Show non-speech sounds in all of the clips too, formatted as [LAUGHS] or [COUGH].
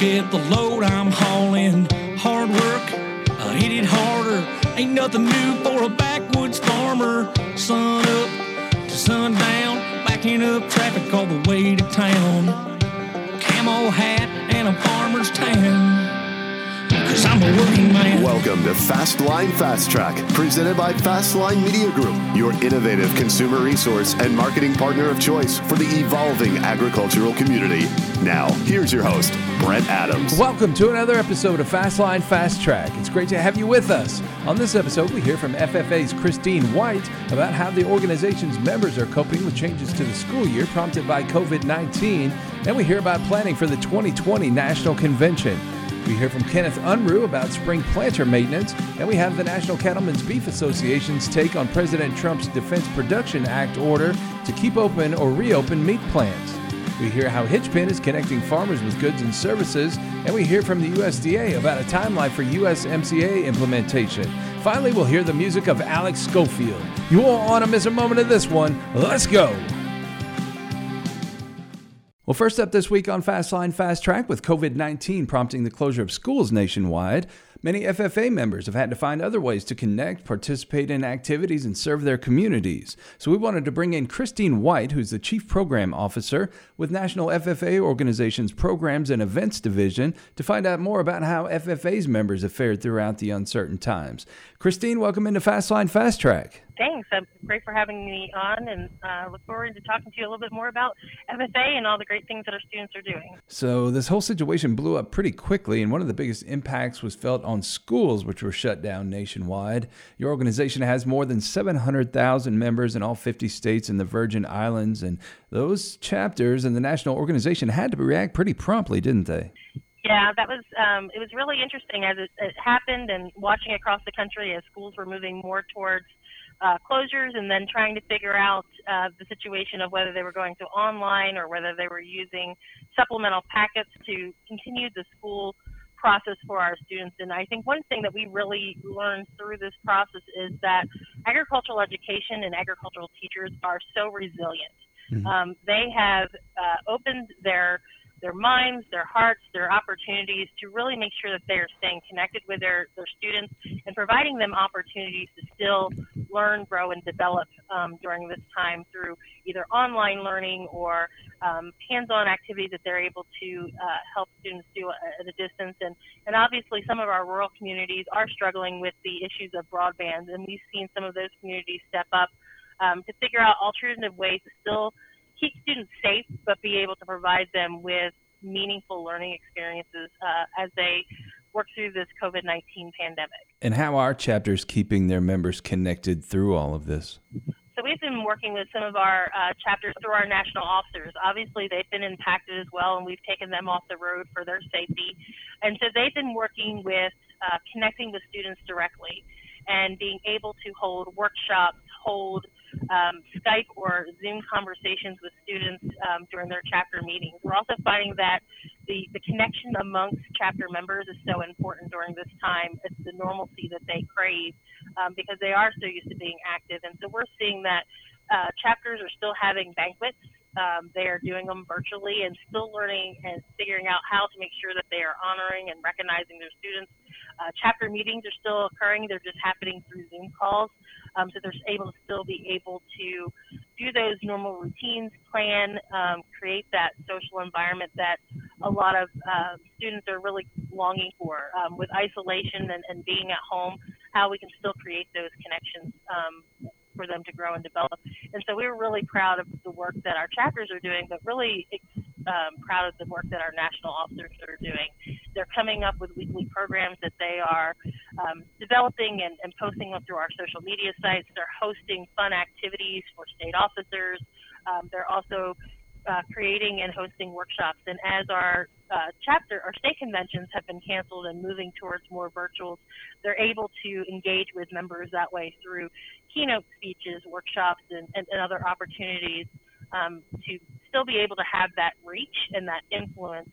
get the load I'm hauling. Hard work, I hit it harder. Ain't nothing new for a backwoods farmer. Sun up to sundown, backing up traffic all the way to town. Camo hat and a farmer's tan. Cause I'm a working man. Welcome to Fastline Fast Track, presented by Fastline Media Group, your innovative consumer resource and marketing partner of choice for the evolving agricultural community. Now, here's your host, Brent Adams. Welcome to another episode of Fastline Fast Track. It's great to have you with us. On this episode, we hear from FFA's Christine White about how the organization's members are coping with changes to the school year prompted by COVID 19, and we hear about planning for the 2020 National Convention. We hear from Kenneth Unruh about spring planter maintenance, and we have the National Cattlemen's Beef Association's take on President Trump's Defense Production Act order to keep open or reopen meat plants. We hear how Hitchpin is connecting farmers with goods and services, and we hear from the USDA about a timeline for USMCA implementation. Finally, we'll hear the music of Alex Schofield. You won't want to miss a moment of this one. Let's go! Well, first up this week on Fastline Fast Track, with COVID 19 prompting the closure of schools nationwide, many FFA members have had to find other ways to connect, participate in activities, and serve their communities. So we wanted to bring in Christine White, who's the Chief Program Officer with National FFA Organization's Programs and Events Division, to find out more about how FFA's members have fared throughout the uncertain times. Christine, welcome into Fastline Fast Track. Thanks. I'm great for having me on and uh, look forward to talking to you a little bit more about FFA and all the great things that our students are doing. So, this whole situation blew up pretty quickly, and one of the biggest impacts was felt on schools, which were shut down nationwide. Your organization has more than 700,000 members in all 50 states and the Virgin Islands, and those chapters and the national organization had to react pretty promptly, didn't they? Yeah, that was um, it was really interesting as it, it happened and watching across the country as schools were moving more towards uh, closures and then trying to figure out uh, the situation of whether they were going to online or whether they were using supplemental packets to continue the school process for our students. And I think one thing that we really learned through this process is that agricultural education and agricultural teachers are so resilient. Mm-hmm. Um, they have uh, opened their their minds, their hearts, their opportunities to really make sure that they are staying connected with their, their students and providing them opportunities to still learn, grow, and develop um, during this time through either online learning or um, hands-on activities that they're able to uh, help students do at a distance. And, and obviously, some of our rural communities are struggling with the issues of broadband, and we've seen some of those communities step up um, to figure out alternative ways to still keep students safe, but be able to provide them with meaningful learning experiences uh, as they work through this COVID 19 pandemic. And how are chapters keeping their members connected through all of this? So we've been working with some of our uh, chapters through our national officers. Obviously, they've been impacted as well, and we've taken them off the road for their safety. And so they've been working with uh, connecting with students directly and being able to hold workshops, hold um, Skype or Zoom conversations with students um, during their chapter meetings. We're also finding that the, the connection amongst chapter members is so important during this time. It's the normalcy that they crave um, because they are so used to being active. And so we're seeing that uh, chapters are still having banquets. Um, they are doing them virtually and still learning and figuring out how to make sure that they are honoring and recognizing their students. Uh, chapter meetings are still occurring. They're just happening through Zoom calls um, so they're able to still be able to do those normal routines, plan, um, create that social environment that a lot of uh, students are really longing for. Um, with isolation and, and being at home, how we can still create those connections um, for them to grow and develop. And so we were really proud of the work that our chapters are doing, but really um, proud of the work that our national officers are doing. They're coming up with weekly programs that they are um, developing and, and posting them through our social media sites. They're hosting fun activities for state officers. Um, they're also uh, creating and hosting workshops. And as our uh, chapter or state conventions have been canceled and moving towards more virtuals, they're able to engage with members that way through keynote speeches, workshops, and, and, and other opportunities um, to still be able to have that reach and that influence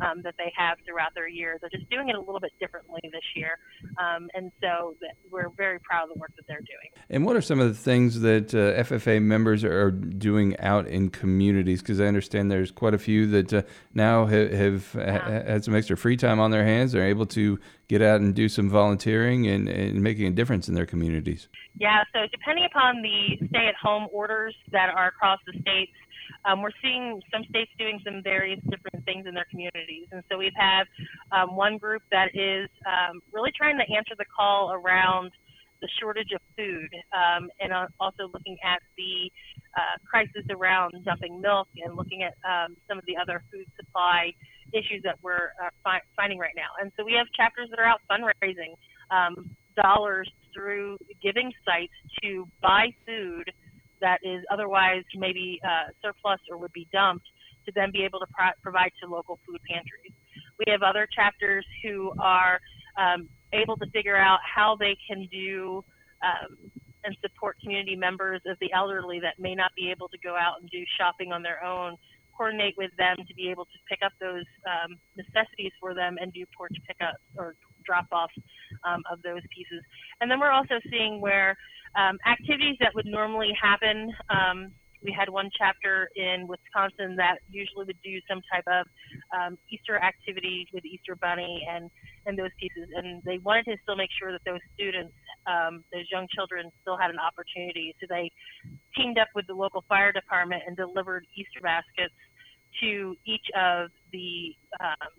um, that they have throughout their year. They're just doing it a little bit differently this year, um, and so we're very proud of the work that they're doing. And what are some of the things that uh, FFA members are doing out in communities? Because I understand there's quite a few that uh, now have, have yeah. ha- had some extra free time on their hands. They're able to get out and do some volunteering and, and making a difference in their communities. Yeah, so depending upon the stay at home orders that are across the states, um, we're seeing some states doing some various different things in their communities. And so we've had um, one group that is um, really trying to answer the call around the shortage of food um, and also looking at the uh, crisis around dumping milk and looking at um, some of the other food supply issues that we're uh, fi- finding right now. And so we have chapters that are out fundraising um, dollars through giving sites to buy food that is otherwise maybe uh, surplus or would be dumped to then be able to pro- provide to local food pantries. We have other chapters who are um, able to figure out how they can do um, and support community members of the elderly that may not be able to go out and do shopping on their own, coordinate with them to be able to pick up those um, necessities for them and do porch pickups or drop offs um, of those pieces. And then we're also seeing where um, activities that would normally happen. Um, we had one chapter in Wisconsin that usually would do some type of um, Easter activity with Easter Bunny and and those pieces, and they wanted to still make sure that those students, um, those young children, still had an opportunity. So they teamed up with the local fire department and delivered Easter baskets to each of the um,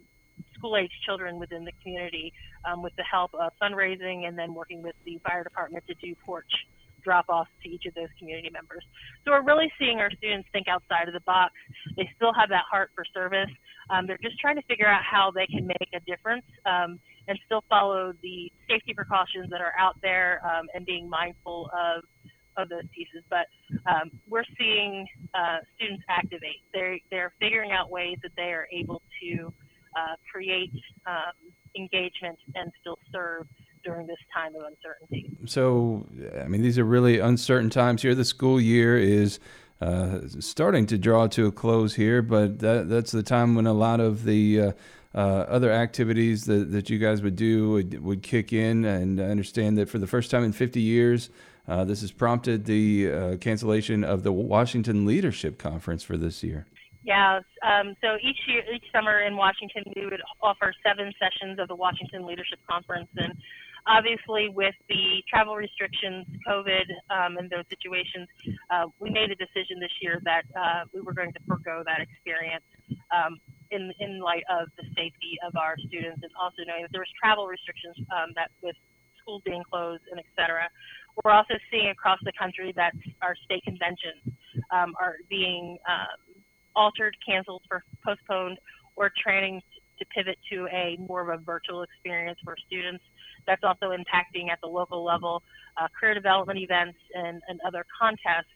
school age children within the community um, with the help of fundraising and then working with the fire department to do porch drop offs to each of those community members. So we're really seeing our students think outside of the box. They still have that heart for service. Um, they're just trying to figure out how they can make a difference um, and still follow the safety precautions that are out there um, and being mindful of of those pieces. But um, we're seeing uh, students activate. They're they're figuring out ways that they are able to uh, create um, engagement and still serve during this time of uncertainty. So, I mean, these are really uncertain times here. The school year is uh, starting to draw to a close here, but that, that's the time when a lot of the uh, uh, other activities that, that you guys would do would, would kick in. And I understand that for the first time in 50 years, uh, this has prompted the uh, cancellation of the Washington Leadership Conference for this year. Yeah. Um, so each year, each summer in Washington, we would offer seven sessions of the Washington Leadership Conference, and obviously with the travel restrictions, COVID, um, and those situations, uh, we made a decision this year that uh, we were going to forego that experience. Um, in, in light of the safety of our students and also knowing that there was travel restrictions um, that with schools being closed and et cetera. We're also seeing across the country that our state conventions um, are being um, altered, canceled, or postponed, or training to pivot to a more of a virtual experience for students. That's also impacting at the local level uh, career development events and, and other contests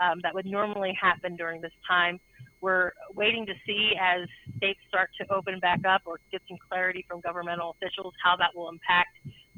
um, that would normally happen during this time. We're waiting to see as states start to open back up or get some clarity from governmental officials how that will impact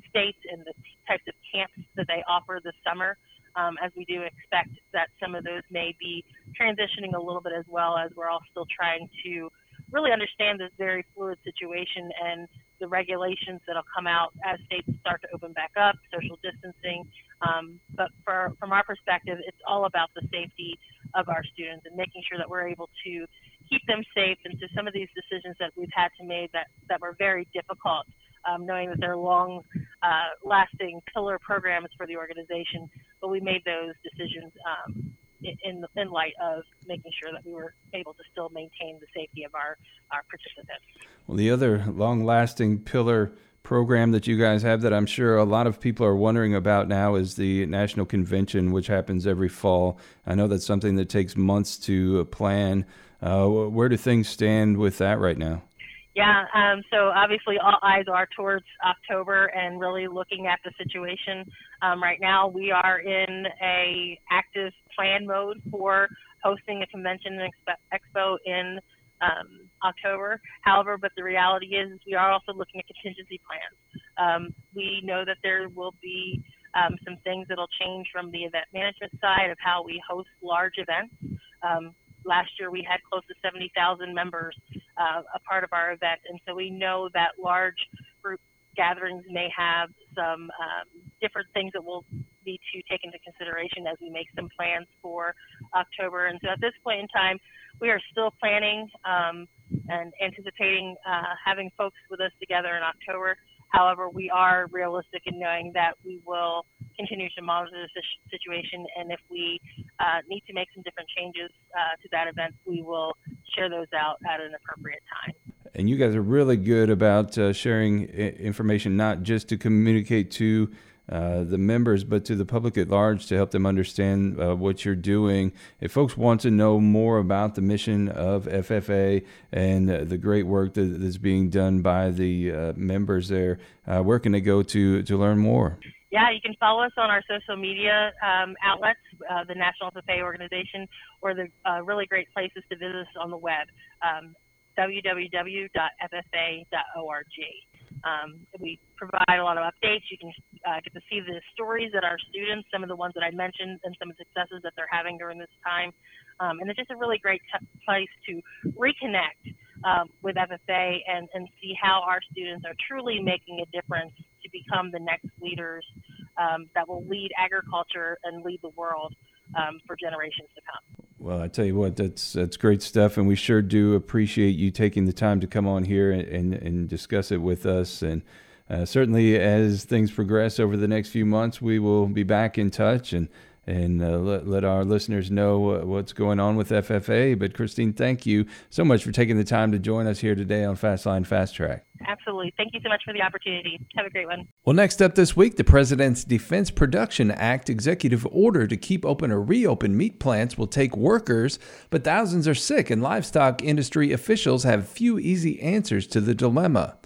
states and the types of camps that they offer this summer um, as we do expect that some of those may be transitioning a little bit as well as we're all still trying to really understand this very fluid situation and the regulations that'll come out as states start to open back up, social distancing. Um, but for, from our perspective, it's all about the safety of our students and making sure that we're able to keep them safe. And so some of these decisions that we've had to make that, that were very difficult um, knowing that they're long uh, lasting pillar programs for the organization. But we made those decisions um, in, in light of making sure that we were able to still maintain the safety of our, our participants. Well, the other long lasting pillar program that you guys have that I'm sure a lot of people are wondering about now is the National Convention, which happens every fall. I know that's something that takes months to plan. Uh, where do things stand with that right now? Yeah, um, so obviously all eyes are towards October and really looking at the situation. Um, right now, we are in a active plan mode for hosting a convention and expo in um, October. However, but the reality is we are also looking at contingency plans. Um, we know that there will be um, some things that'll change from the event management side of how we host large events. Um, last year we had close to 70,000 members uh, a part of our event. And so we know that large group gatherings may have some um, different things that we'll need to take into consideration as we make some plans for October. And so at this point in time, we are still planning um, and anticipating uh, having folks with us together in October. However, we are realistic in knowing that we will continue to monitor the situation, and if we uh, need to make some different changes uh, to that event, we will share those out at an appropriate time. And you guys are really good about uh, sharing information, not just to communicate to uh, the members, but to the public at large to help them understand uh, what you're doing. If folks want to know more about the mission of FFA and uh, the great work that is being done by the uh, members there, uh, where can they go to to learn more? Yeah, you can follow us on our social media um, outlets, the National FFA organization, or the really great places to visit us on the web. Um, www.ffa.org. Um, we provide a lot of updates. You can uh, get to see the stories that our students, some of the ones that I mentioned, and some of the successes that they're having during this time. Um, and it's just a really great t- place to reconnect um, with FFA and, and see how our students are truly making a difference to become the next leaders um, that will lead agriculture and lead the world um, for generations to come. Well, I tell you what, that's that's great stuff, and we sure do appreciate you taking the time to come on here and and, discuss it with us. And uh, certainly, as things progress over the next few months, we will be back in touch and and uh, let, let our listeners know what's going on with FFA. But Christine, thank you so much for taking the time to join us here today on Fastline Fast Track. Absolutely. Thank you so much for the opportunity. Have a great one. Well, next up this week, the President's Defense Production Act executive order to keep open or reopen meat plants will take workers, but thousands are sick, and livestock industry officials have few easy answers to the dilemma.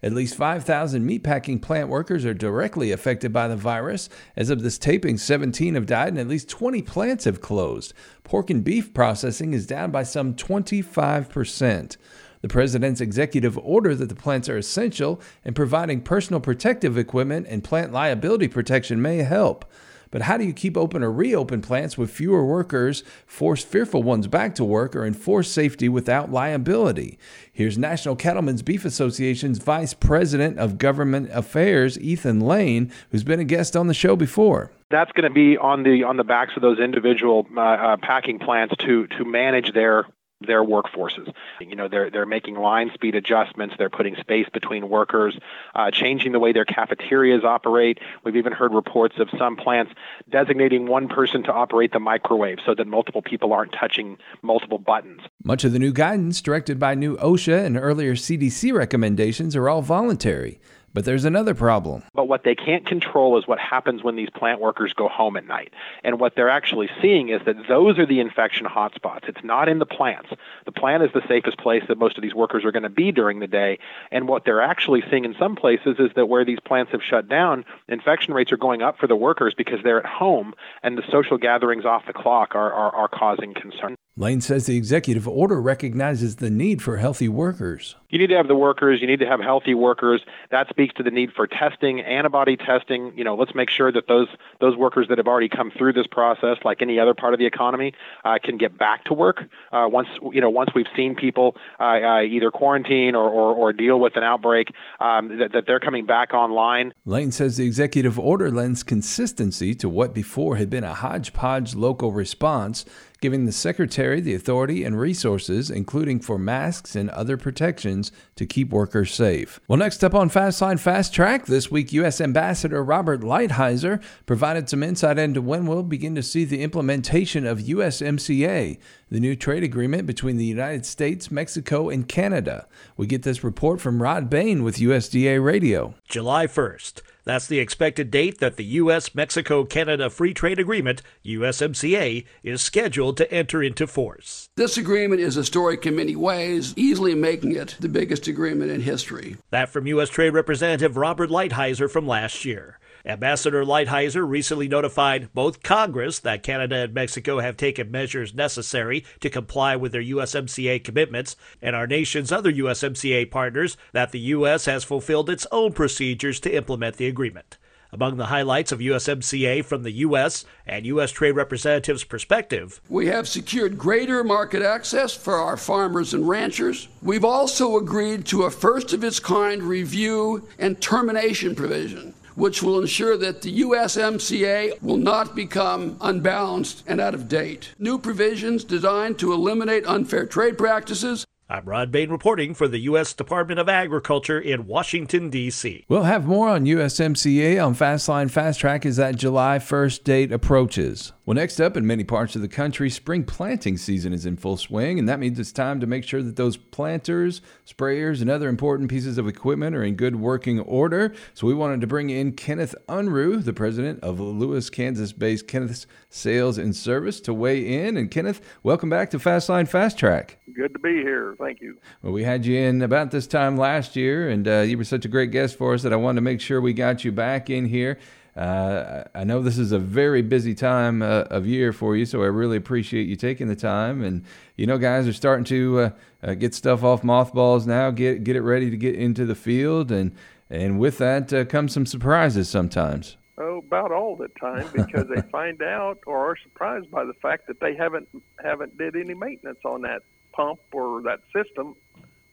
At least 5,000 meatpacking plant workers are directly affected by the virus. As of this taping, 17 have died and at least 20 plants have closed. Pork and beef processing is down by some 25%. The president's executive order that the plants are essential and providing personal protective equipment and plant liability protection may help. But how do you keep open or reopen plants with fewer workers, force fearful ones back to work, or enforce safety without liability? Here's National Cattlemen's Beef Association's Vice President of Government Affairs, Ethan Lane, who's been a guest on the show before. That's going to be on the on the backs of those individual uh, uh, packing plants to to manage their their workforces. You know, they're they're making line speed adjustments. They're putting space between workers, uh, changing the way their cafeterias operate. We've even heard reports of some plants designating one person to operate the microwave so that multiple people aren't touching multiple buttons. Much of the new guidance, directed by new OSHA and earlier CDC recommendations, are all voluntary. But there's another problem. But what they can't control is what happens when these plant workers go home at night. And what they're actually seeing is that those are the infection hotspots. It's not in the plants. The plant is the safest place that most of these workers are going to be during the day. And what they're actually seeing in some places is that where these plants have shut down, infection rates are going up for the workers because they're at home and the social gatherings off the clock are, are, are causing concern. Lane says the executive order recognizes the need for healthy workers. You need to have the workers, you need to have healthy workers. That speaks to the need for testing, antibody testing. You know, let's make sure that those those workers that have already come through this process, like any other part of the economy, uh, can get back to work uh, once you know once we've seen people uh, uh either quarantine or, or, or, deal with an outbreak um, that, that they're coming back online. Lane says the executive order lends consistency to what before had been a hodgepodge local response giving the Secretary the authority and resources, including for masks and other protections, to keep workers safe. Well, next up on Fastline Fast Track, this week U.S. Ambassador Robert Lighthizer provided some insight into when we'll begin to see the implementation of USMCA, the new trade agreement between the United States, Mexico, and Canada. We get this report from Rod Bain with USDA Radio. July 1st. That's the expected date that the U.S. Mexico Canada Free Trade Agreement, USMCA, is scheduled to enter into force. This agreement is historic in many ways, easily making it the biggest agreement in history. That from U.S. Trade Representative Robert Lighthizer from last year. Ambassador Lighthizer recently notified both Congress that Canada and Mexico have taken measures necessary to comply with their USMCA commitments, and our nation's other USMCA partners that the U.S. has fulfilled its own procedures to implement the agreement. Among the highlights of USMCA from the U.S. and U.S. trade representatives' perspective, we have secured greater market access for our farmers and ranchers. We've also agreed to a first of its kind review and termination provision which will ensure that the USMCA will not become unbalanced and out of date. New provisions designed to eliminate unfair trade practices I'm Rod Bain reporting for the U.S. Department of Agriculture in Washington, D.C. We'll have more on USMCA on Fastline Fast Track as that July 1st date approaches. Well, next up, in many parts of the country, spring planting season is in full swing, and that means it's time to make sure that those planters, sprayers, and other important pieces of equipment are in good working order. So we wanted to bring in Kenneth Unruh, the president of Lewis, Kansas based Kenneth's Sales and Service, to weigh in. And Kenneth, welcome back to Fastline Fast Track. Good to be here. Thank you. Well, we had you in about this time last year, and uh, you were such a great guest for us that I wanted to make sure we got you back in here. Uh, I know this is a very busy time uh, of year for you, so I really appreciate you taking the time. And you know, guys are starting to uh, uh get stuff off mothballs now, get get it ready to get into the field, and and with that uh, comes some surprises sometimes. Oh, about all the time because they [LAUGHS] find out or are surprised by the fact that they haven't haven't did any maintenance on that pump or that system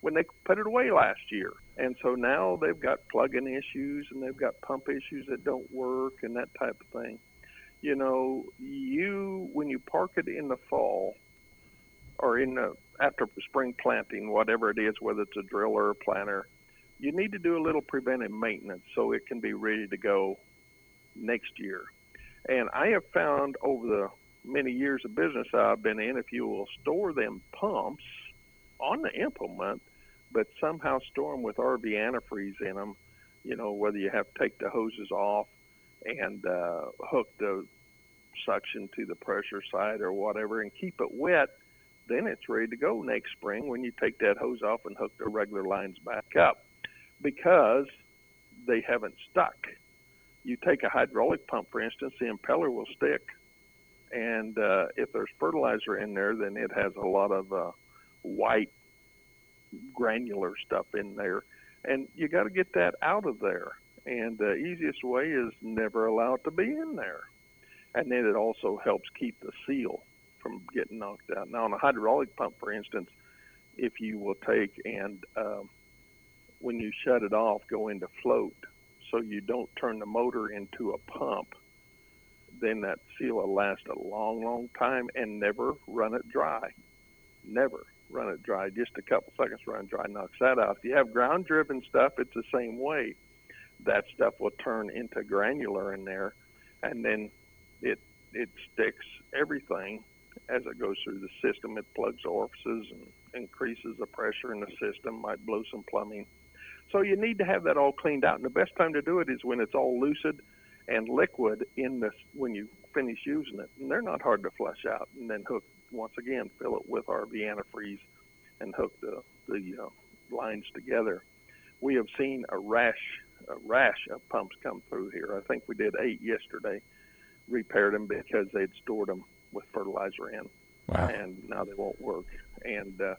when they put it away last year. And so now they've got plug-in issues and they've got pump issues that don't work and that type of thing. You know, you when you park it in the fall or in the after spring planting, whatever it is, whether it's a drill or a planter, you need to do a little preventive maintenance so it can be ready to go next year. And I have found over the many years of business I've been in, if you will store them pumps on the implement, but somehow store them with RV antifreeze in them. You know, whether you have to take the hoses off and uh, hook the suction to the pressure side or whatever and keep it wet, then it's ready to go next spring when you take that hose off and hook the regular lines back up because they haven't stuck. You take a hydraulic pump, for instance, the impeller will stick. And uh, if there's fertilizer in there, then it has a lot of uh, white granular stuff in there, and you got to get that out of there. And the easiest way is never allow it to be in there, and then it also helps keep the seal from getting knocked out. Now, on a hydraulic pump, for instance, if you will take and um, when you shut it off, go into float, so you don't turn the motor into a pump then that seal will last a long, long time and never run it dry. Never run it dry. Just a couple seconds run dry knocks that out. If you have ground driven stuff, it's the same way. That stuff will turn into granular in there, and then it it sticks everything as it goes through the system. It plugs orifices and increases the pressure in the system. Might blow some plumbing. So you need to have that all cleaned out, and the best time to do it is when it's all lucid and liquid in this when you finish using it. And they're not hard to flush out, and then hook once again, fill it with RV freeze and hook the, the uh, lines together. We have seen a rash, a rash of pumps come through here. I think we did eight yesterday, repaired them because they'd stored them with fertilizer in, wow. and now they won't work. And uh,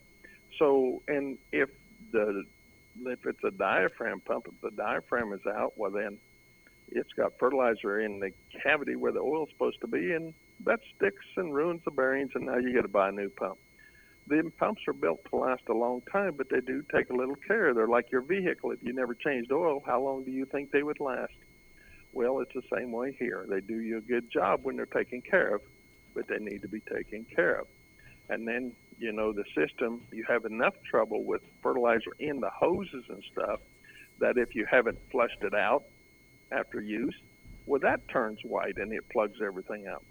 so, and if the if it's a diaphragm pump, if the diaphragm is out, well then it's got fertilizer in the cavity where the oil's supposed to be, and that sticks and ruins the bearings, and now you got to buy a new pump. The pumps are built to last a long time, but they do take a little care. They're like your vehicle. If you never changed oil, how long do you think they would last? Well, it's the same way here. They do you a good job when they're taken care of, but they need to be taken care of. And then, you know, the system, you have enough trouble with fertilizer in the hoses and stuff that if you haven't flushed it out after use, well, that turns white and it plugs everything up.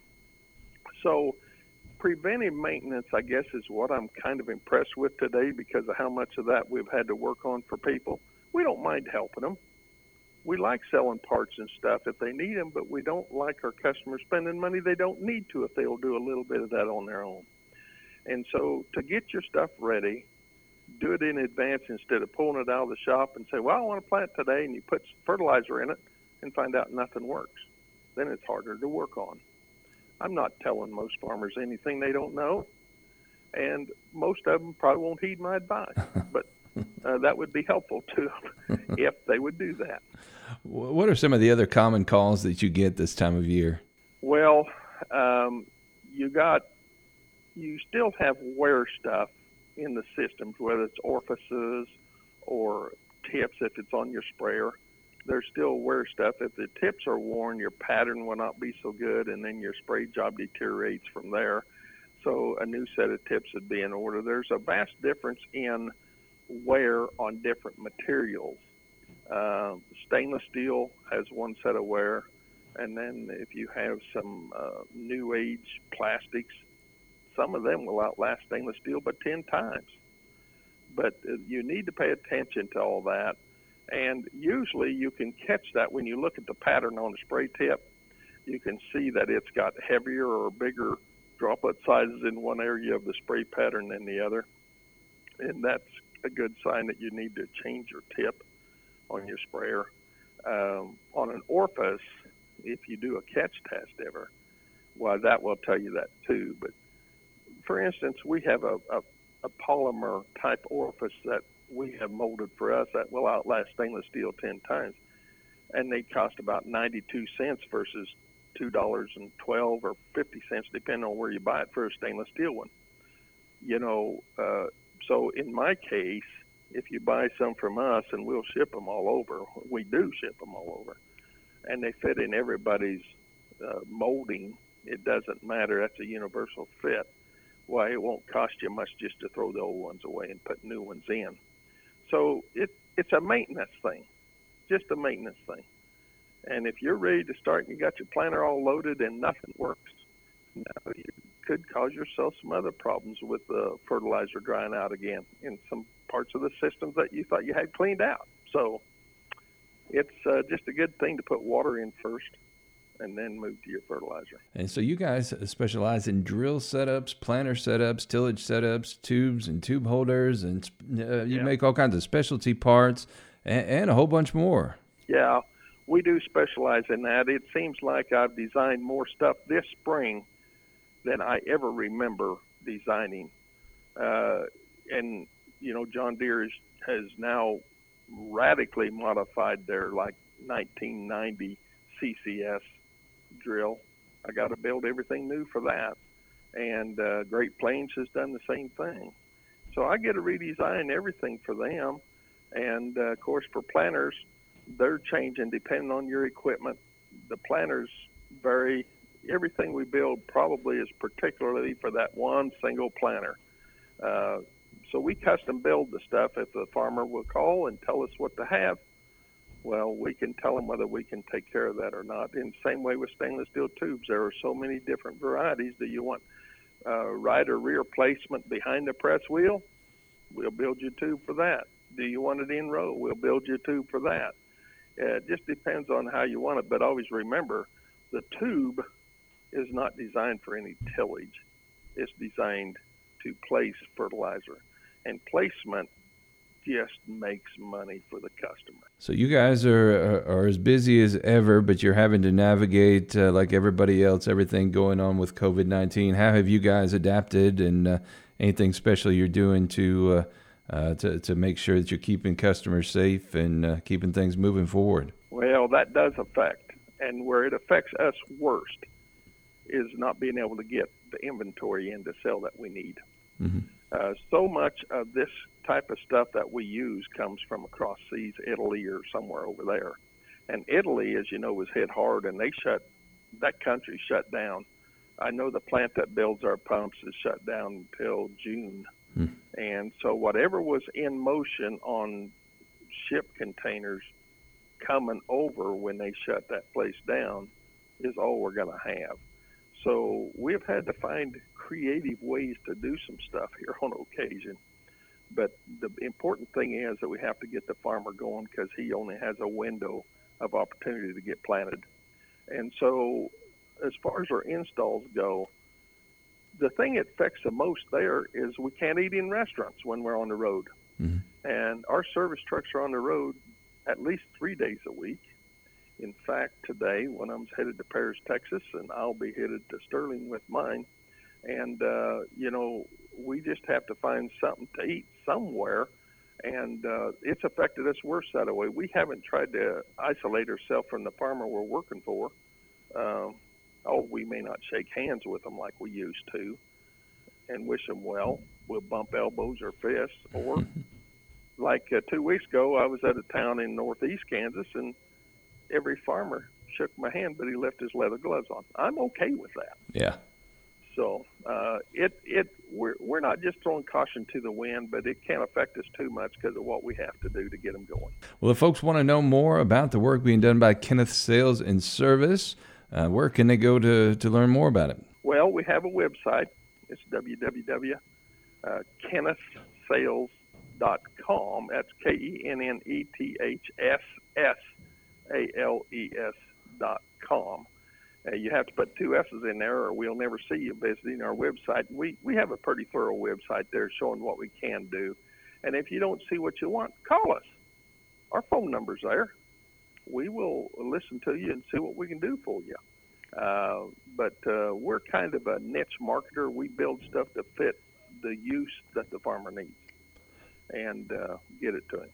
So, preventive maintenance, I guess, is what I'm kind of impressed with today because of how much of that we've had to work on for people. We don't mind helping them. We like selling parts and stuff if they need them, but we don't like our customers spending money they don't need to if they'll do a little bit of that on their own. And so, to get your stuff ready, do it in advance instead of pulling it out of the shop and say, "Well, I want to plant today," and you put fertilizer in it and find out nothing works. Then it's harder to work on. I'm not telling most farmers anything they don't know, and most of them probably won't heed my advice. [LAUGHS] but uh, that would be helpful to them [LAUGHS] if they would do that. What are some of the other common calls that you get this time of year? Well, um, you got you still have wear stuff in the systems, whether it's orifices or tips if it's on your sprayer. There's still wear stuff. If the tips are worn, your pattern will not be so good, and then your spray job deteriorates from there. So a new set of tips would be in order. There's a vast difference in wear on different materials. Uh, stainless steel has one set of wear, and then if you have some uh, new age plastics, some of them will outlast stainless steel but 10 times. But uh, you need to pay attention to all that. And usually you can catch that when you look at the pattern on the spray tip. You can see that it's got heavier or bigger droplet sizes in one area of the spray pattern than the other. And that's a good sign that you need to change your tip on your sprayer. Um, on an orifice, if you do a catch test ever, well, that will tell you that too. But for instance, we have a, a, a polymer type orifice that we have molded for us that will outlast stainless steel 10 times. And they cost about 92 cents versus $2.12 or 50 cents, depending on where you buy it for a stainless steel one. You know, uh, so in my case, if you buy some from us and we'll ship them all over, we do ship them all over, and they fit in everybody's uh, molding. It doesn't matter. That's a universal fit. Why it won't cost you much just to throw the old ones away and put new ones in. So it it's a maintenance thing, just a maintenance thing. And if you're ready to start and you got your planter all loaded and nothing works, now you could cause yourself some other problems with the fertilizer drying out again in some parts of the systems that you thought you had cleaned out. So it's uh, just a good thing to put water in first and then move to your fertilizer. And so you guys specialize in drill setups, planter setups, tillage setups, tubes and tube holders, and uh, you yeah. make all kinds of specialty parts and, and, a whole bunch more. Yeah, we do specialize in that. It seems like I've designed more stuff this spring than I ever remember designing. Uh, and you know, John Deere is, has now radically modified their like 1990 CCS drill. I got to build everything new for that. And uh, Great Plains has done the same thing. So I get to redesign everything for them. And uh, of course, for planters, they're changing depending on your equipment. The planters vary. Everything we build probably is particularly for that one single planter. Uh, so we custom build the stuff. If the farmer will call and tell us what to have, well, we can tell them whether we can take care of that or not. In the same way with stainless steel tubes, there are so many different varieties. Do you want uh, right or rear placement behind the press wheel? We'll build you a tube for that. Do you want it in row? We'll build you a tube for that. Uh, it just depends on how you want it. But always remember, the tube is not designed for any tillage. It's designed to place fertilizer. And placement just makes money for the customer. So you guys are are, as busy as ever, but you're having to navigate uh, like everybody else, everything going on with COVID nineteen. How have you guys adapted, and uh, anything special you're doing to uh, uh to to make sure that you're keeping customers safe and uh, keeping things moving forward? Well, that does affect, and where it affects us worst is not being able to get the inventory in to sell that we need. Mm-hmm. Uh, so much of this type of stuff that we use comes from across seas, Italy or somewhere over there. And Italy, as you know, was hit hard, and they shut that country shut down. I know the plant that builds our pumps is shut down until June. Hmm. And so whatever was in motion on ship containers coming over when they shut that place down is all we're going to have. So we've had to find creative ways to do some stuff here on occasion. But the important thing is that we have to get the farmer going because he only has a window of opportunity to get planted. And so, as far as our installs go, the thing that affects the most there is we can't eat in restaurants when we're on the road. Mm-hmm. And our service trucks are on the road at least three days a week. In fact, today, when I'm headed to Paris, Texas, and I'll be headed to Sterling with mine, and uh, you know, we just have to find something to eat somewhere. and uh, it's affected us worse that way. We haven't tried to isolate ourselves from the farmer we're working for. Uh, oh, we may not shake hands with them like we used to, and wish them well. We'll bump elbows or fists, or [LAUGHS] like uh, two weeks ago, I was at a town in northeast Kansas, and every farmer shook my hand, but he left his leather gloves on. I'm okay with that. Yeah. So uh, it it we're we're not just throwing caution to the wind, but it can't affect us too much because of what we have to do to get them going. Well, if folks want to know more about the work being done by Kenneth Sales and Service, uh, where can they go to to learn more about it? Well, we have a website. It's www.kennethsales.com. That's K E N N E T H S S A L E S dot com. Uh, you have to put two S's in there, or we'll never see you visiting our website. We we have a pretty thorough website there showing what we can do. And if you don't see what you want, call us. Our phone number's there. We will listen to you and see what we can do for you. Uh, but uh, we're kind of a niche marketer. We build stuff to fit the use that the farmer needs and uh, get it to him.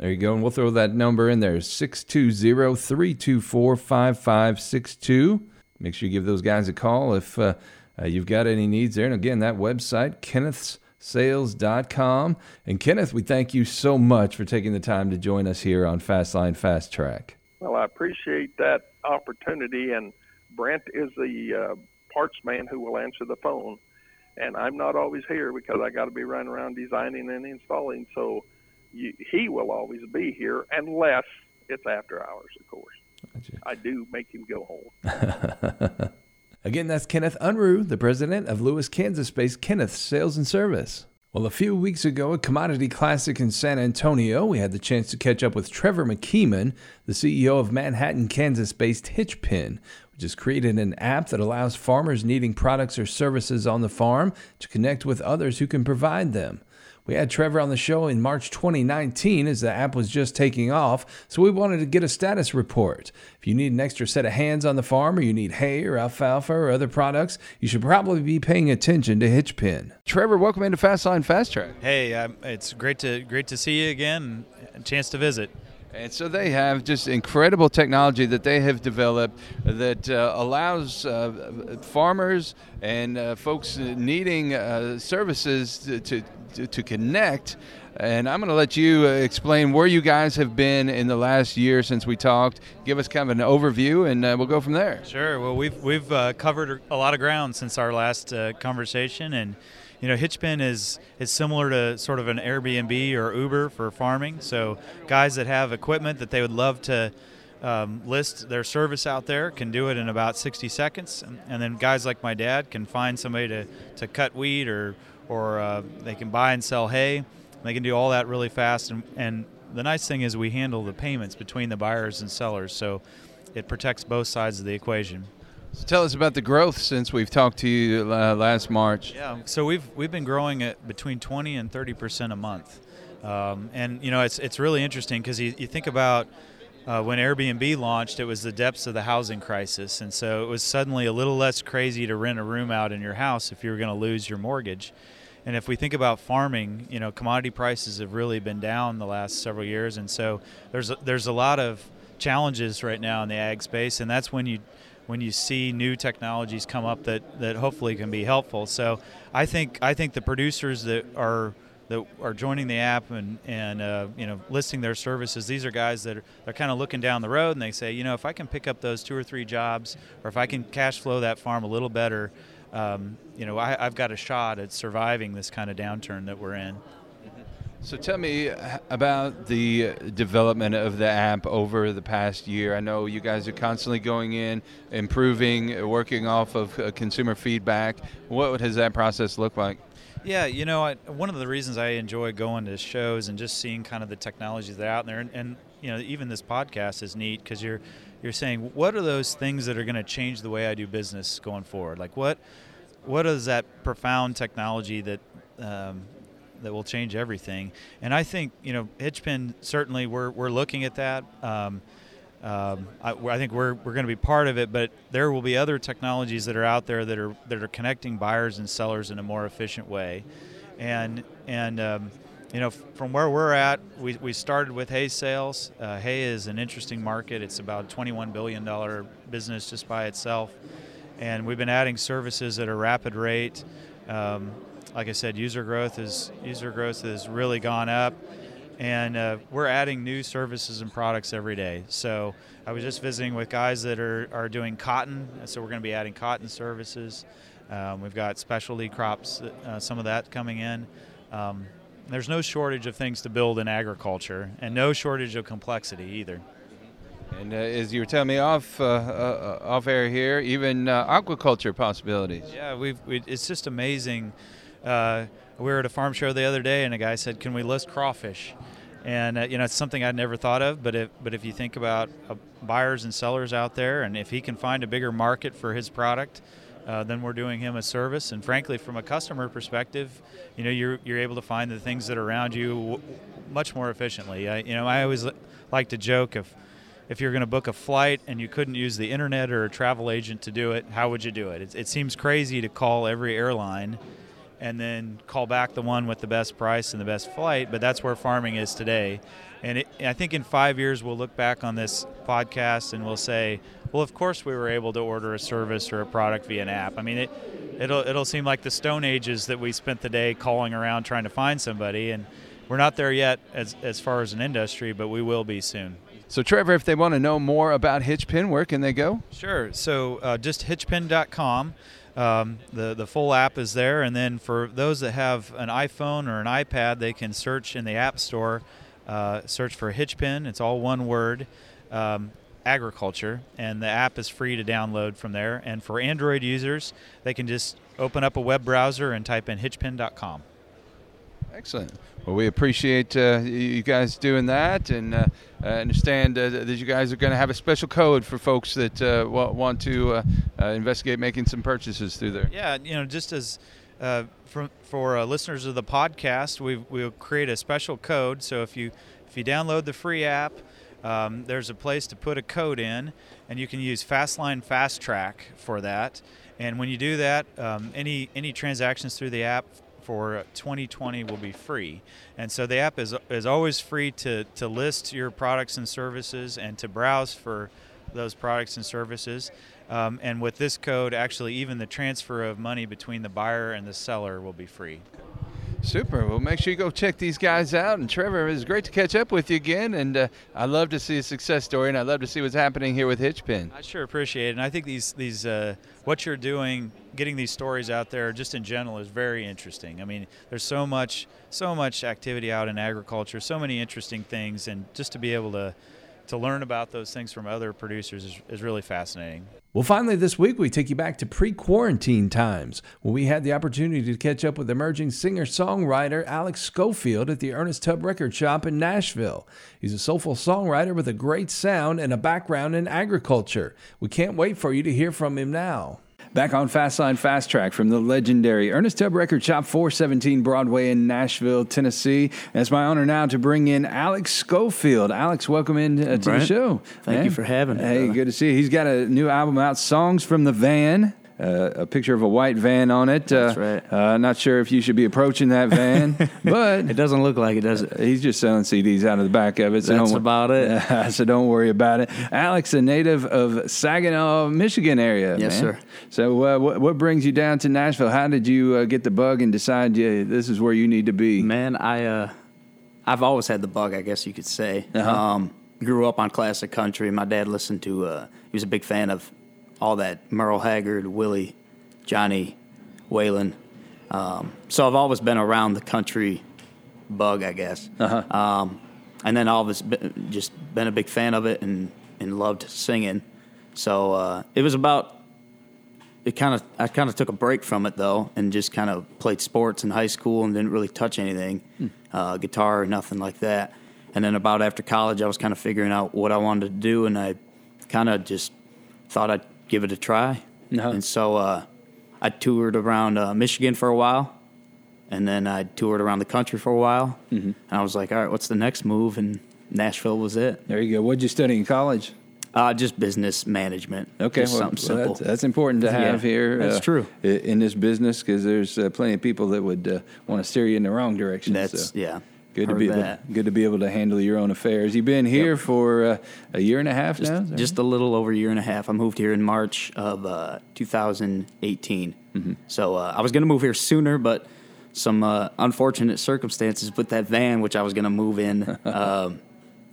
There you go. And we'll throw that number in there 620 324 5562. Make sure you give those guys a call if uh, uh, you've got any needs there. And again, that website, kennethsales.com. And Kenneth, we thank you so much for taking the time to join us here on Fastline Fast Track. Well, I appreciate that opportunity. And Brent is the uh, parts man who will answer the phone. And I'm not always here because I got to be running around designing and installing. So you, he will always be here unless it's after hours, of course. Gotcha. I do make him go home. [LAUGHS] Again, that's Kenneth Unruh, the president of Lewis, Kansas based Kenneth Sales and Service. Well, a few weeks ago at Commodity Classic in San Antonio, we had the chance to catch up with Trevor McKeeman, the CEO of Manhattan, Kansas based Hitchpin, which has created an app that allows farmers needing products or services on the farm to connect with others who can provide them. We had Trevor on the show in March 2019 as the app was just taking off, so we wanted to get a status report. If you need an extra set of hands on the farm or you need hay or alfalfa or other products, you should probably be paying attention to Hitchpin. Trevor, welcome into Fastline Fast Track. Hey, um, it's great to great to see you again. A chance to visit. And so they have just incredible technology that they have developed that uh, allows uh, farmers and uh, folks needing uh, services to, to, to, connect. And I'm going to let you uh, explain where you guys have been in the last year since we talked. Give us kind of an overview, and uh, we'll go from there. Sure. Well, we've we've covered a lot of ground since our last conversation, and you know, Hitchpin is is similar to sort of an Airbnb or Uber for farming. So guys that have equipment that they would love to um, list their service out there can do it in about 60 seconds, and, then guys like my dad can find somebody to, to cut weed or or uh, they can buy and sell hay. They can do all that really fast. And, and the nice thing is we handle the payments between the buyers and sellers, so it protects both sides of the equation. So tell us about the growth since we've talked to you uh, last March. Yeah, so we've we've been growing at between 20 and 30 percent a month, um, and you know it's it's really interesting because you, you think about uh, when Airbnb launched, it was the depths of the housing crisis, and so it was suddenly a little less crazy to rent a room out in your house if you were going to lose your mortgage. And if we think about farming, you know, commodity prices have really been down the last several years, and so there's a, there's a lot of challenges right now in the ag space, and that's when you when you see new technologies come up that, that hopefully can be helpful. So I think I think the producers that are that are joining the app and and uh, you know listing their services. These are guys that are they're kind of looking down the road and they say, you know, if I can pick up those two or three jobs, or if I can cash flow that farm a little better, um, you know, I, I've got a shot at surviving this kind of downturn that we're in. So tell me about the development of the app over the past year. I know you guys are constantly going in, improving, working off of uh, consumer feedback. What has that process look like? Yeah, you know, I, one of the reasons I enjoy going to shows and just seeing kind of the technologies that are out there, and, and you know, even this podcast is neat because you're you're saying what are those things that are going to change the way I do business going forward? Like what what is that profound technology that um, that will change everything? And I think you know, Hitchpin certainly we're we're looking at that. Um, um, I, I, think we're, we're going to be part of it, but there will be other technologies that are out there that are that are connecting buyers and sellers in a more efficient way, and and um, you know, from where we're at, we, we started with hay sales. Uh, hay is an interesting market. It's about a $21 billion business just by itself. And we've been adding services at a rapid rate. Um, like I said, user growth is user growth has really gone up, and uh, we're adding new services and products every day. So I was just visiting with guys that are, are doing cotton, so we're going to be adding cotton services. Um, we've got specialty crops, uh, some of that coming in. Um, there's no shortage of things to build in agriculture, and no shortage of complexity either. And uh, as you were telling me off uh, uh, off air here, even uh, aquaculture possibilities. Yeah, we've we, it's just amazing. Uh, we were at a farm show the other day, and a guy said, "Can we list crawfish?" And uh, you know, it's something I'd never thought of. But if but if you think about buyers and sellers out there, and if he can find a bigger market for his product, uh, then we're doing him a service. And frankly, from a customer perspective, you know, you're, you're able to find the things that are around you w- much more efficiently. I, you know, I always like to joke if if you're going to book a flight and you couldn't use the internet or a travel agent to do it, how would you do it? It, it seems crazy to call every airline and then call back the one with the best price and the best flight, but that's where farming is today. And it, I think in five years, we'll look back on this podcast and we'll say, well, of course we were able to order a service or a product via an app. I mean, it, it'll, it'll seem like the Stone Ages that we spent the day calling around trying to find somebody. And we're not there yet as, as far as an industry, but we will be soon. So, Trevor, if they want to know more about Hitchpin, where can they go? Sure. So, uh, just hitchpin.com. Um, the the full app is there, and then for those that have an iPhone or an iPad, they can search in the App Store, uh, search for Hitchpin. It's all one word, um, agriculture, and the app is free to download from there. And for Android users, they can just open up a web browser and type in hitchpin.com. Excellent. Well, we appreciate uh, you guys doing that, and uh, I understand uh, that you guys are going to have a special code for folks that uh, want to uh, uh, investigate making some purchases through there. Yeah, you know, just as for, listeners of the podcast, we we'll create a special code. So if you if you download the free app, um, there's a place to put a code in, and you can use Fastline Fast Track for that. And when you do that, um, any any transactions through the app for 2020 will be free. And so the app is, is always free to, to list your products and services and to browse for those products and services. Um, and with this code, actually, even the transfer of money between the buyer and the seller will be free. Super. Well, make sure you go check these guys out. And Trevor, it was great to catch up with you again. And uh, I love to see a success story, and I love to see what's happening here with Hitchpin. I sure appreciate it. And I think these these uh, what you're doing, getting these stories out there, just in general, is very interesting. I mean, there's so much so much activity out in agriculture, so many interesting things, and just to be able to to learn about those things from other producers is, is really fascinating. Well, finally, this week we take you back to pre quarantine times when we had the opportunity to catch up with emerging singer songwriter Alex Schofield at the Ernest Tubb Record Shop in Nashville. He's a soulful songwriter with a great sound and a background in agriculture. We can't wait for you to hear from him now. Back on fast Fastline Fast Track from the legendary Ernest Tubb Record Shop, 417 Broadway in Nashville, Tennessee. And it's my honor now to bring in Alex Schofield. Alex, welcome in uh, to Brent, the show. Thank man. you for having me. Hey, good to see you. He's got a new album out, Songs from the Van. Uh, a picture of a white van on it. That's uh, right. Uh, not sure if you should be approaching that van, [LAUGHS] but it doesn't look like it, does it? He's just selling CDs out of the back of it. So That's about it. [LAUGHS] so don't worry about it. Alex, a native of Saginaw, Michigan area. Yes, man. sir. So uh, what, what, brings you down to Nashville? How did you uh, get the bug and decide yeah, this is where you need to be? Man, I I've always had the bug, I guess you could say. Uh-huh. Um, grew up on classic country. My dad listened to. he was a big fan of all that Merle Haggard, Willie, Johnny, Waylon. Um, so I've always been around the country bug, I guess. Uh-huh. Um, and then all of us just been a big fan of it and, and loved singing. So uh, it was about it kind of I kind of took a break from it though and just kind of played sports in high school and didn't really touch anything, hmm. uh, guitar or nothing like that. And then about after college, I was kind of figuring out what I wanted to do, and I kind of just thought I'd give it a try. Uh-huh. And so uh, I toured around uh, Michigan for a while, and then I toured around the country for a while. Mm-hmm. And I was like, all right, what's the next move? And Nashville was it. There you go. What'd you study in college? Uh, just business management. Okay, just well, something well, simple. That's, that's, important to have yeah, here. That's uh, true in this business because there's uh, plenty of people that would uh, want to steer you in the wrong direction. That's so. yeah. Good to be able, good to be able to handle your own affairs. You've been here for uh, a year and a half just, now. that just a little over a year and a half. I moved here in March of uh, 2018. Mm-hmm. So uh, I was going to move here sooner, but some uh, unfortunate circumstances with that van, which I was going to move in, [LAUGHS] um,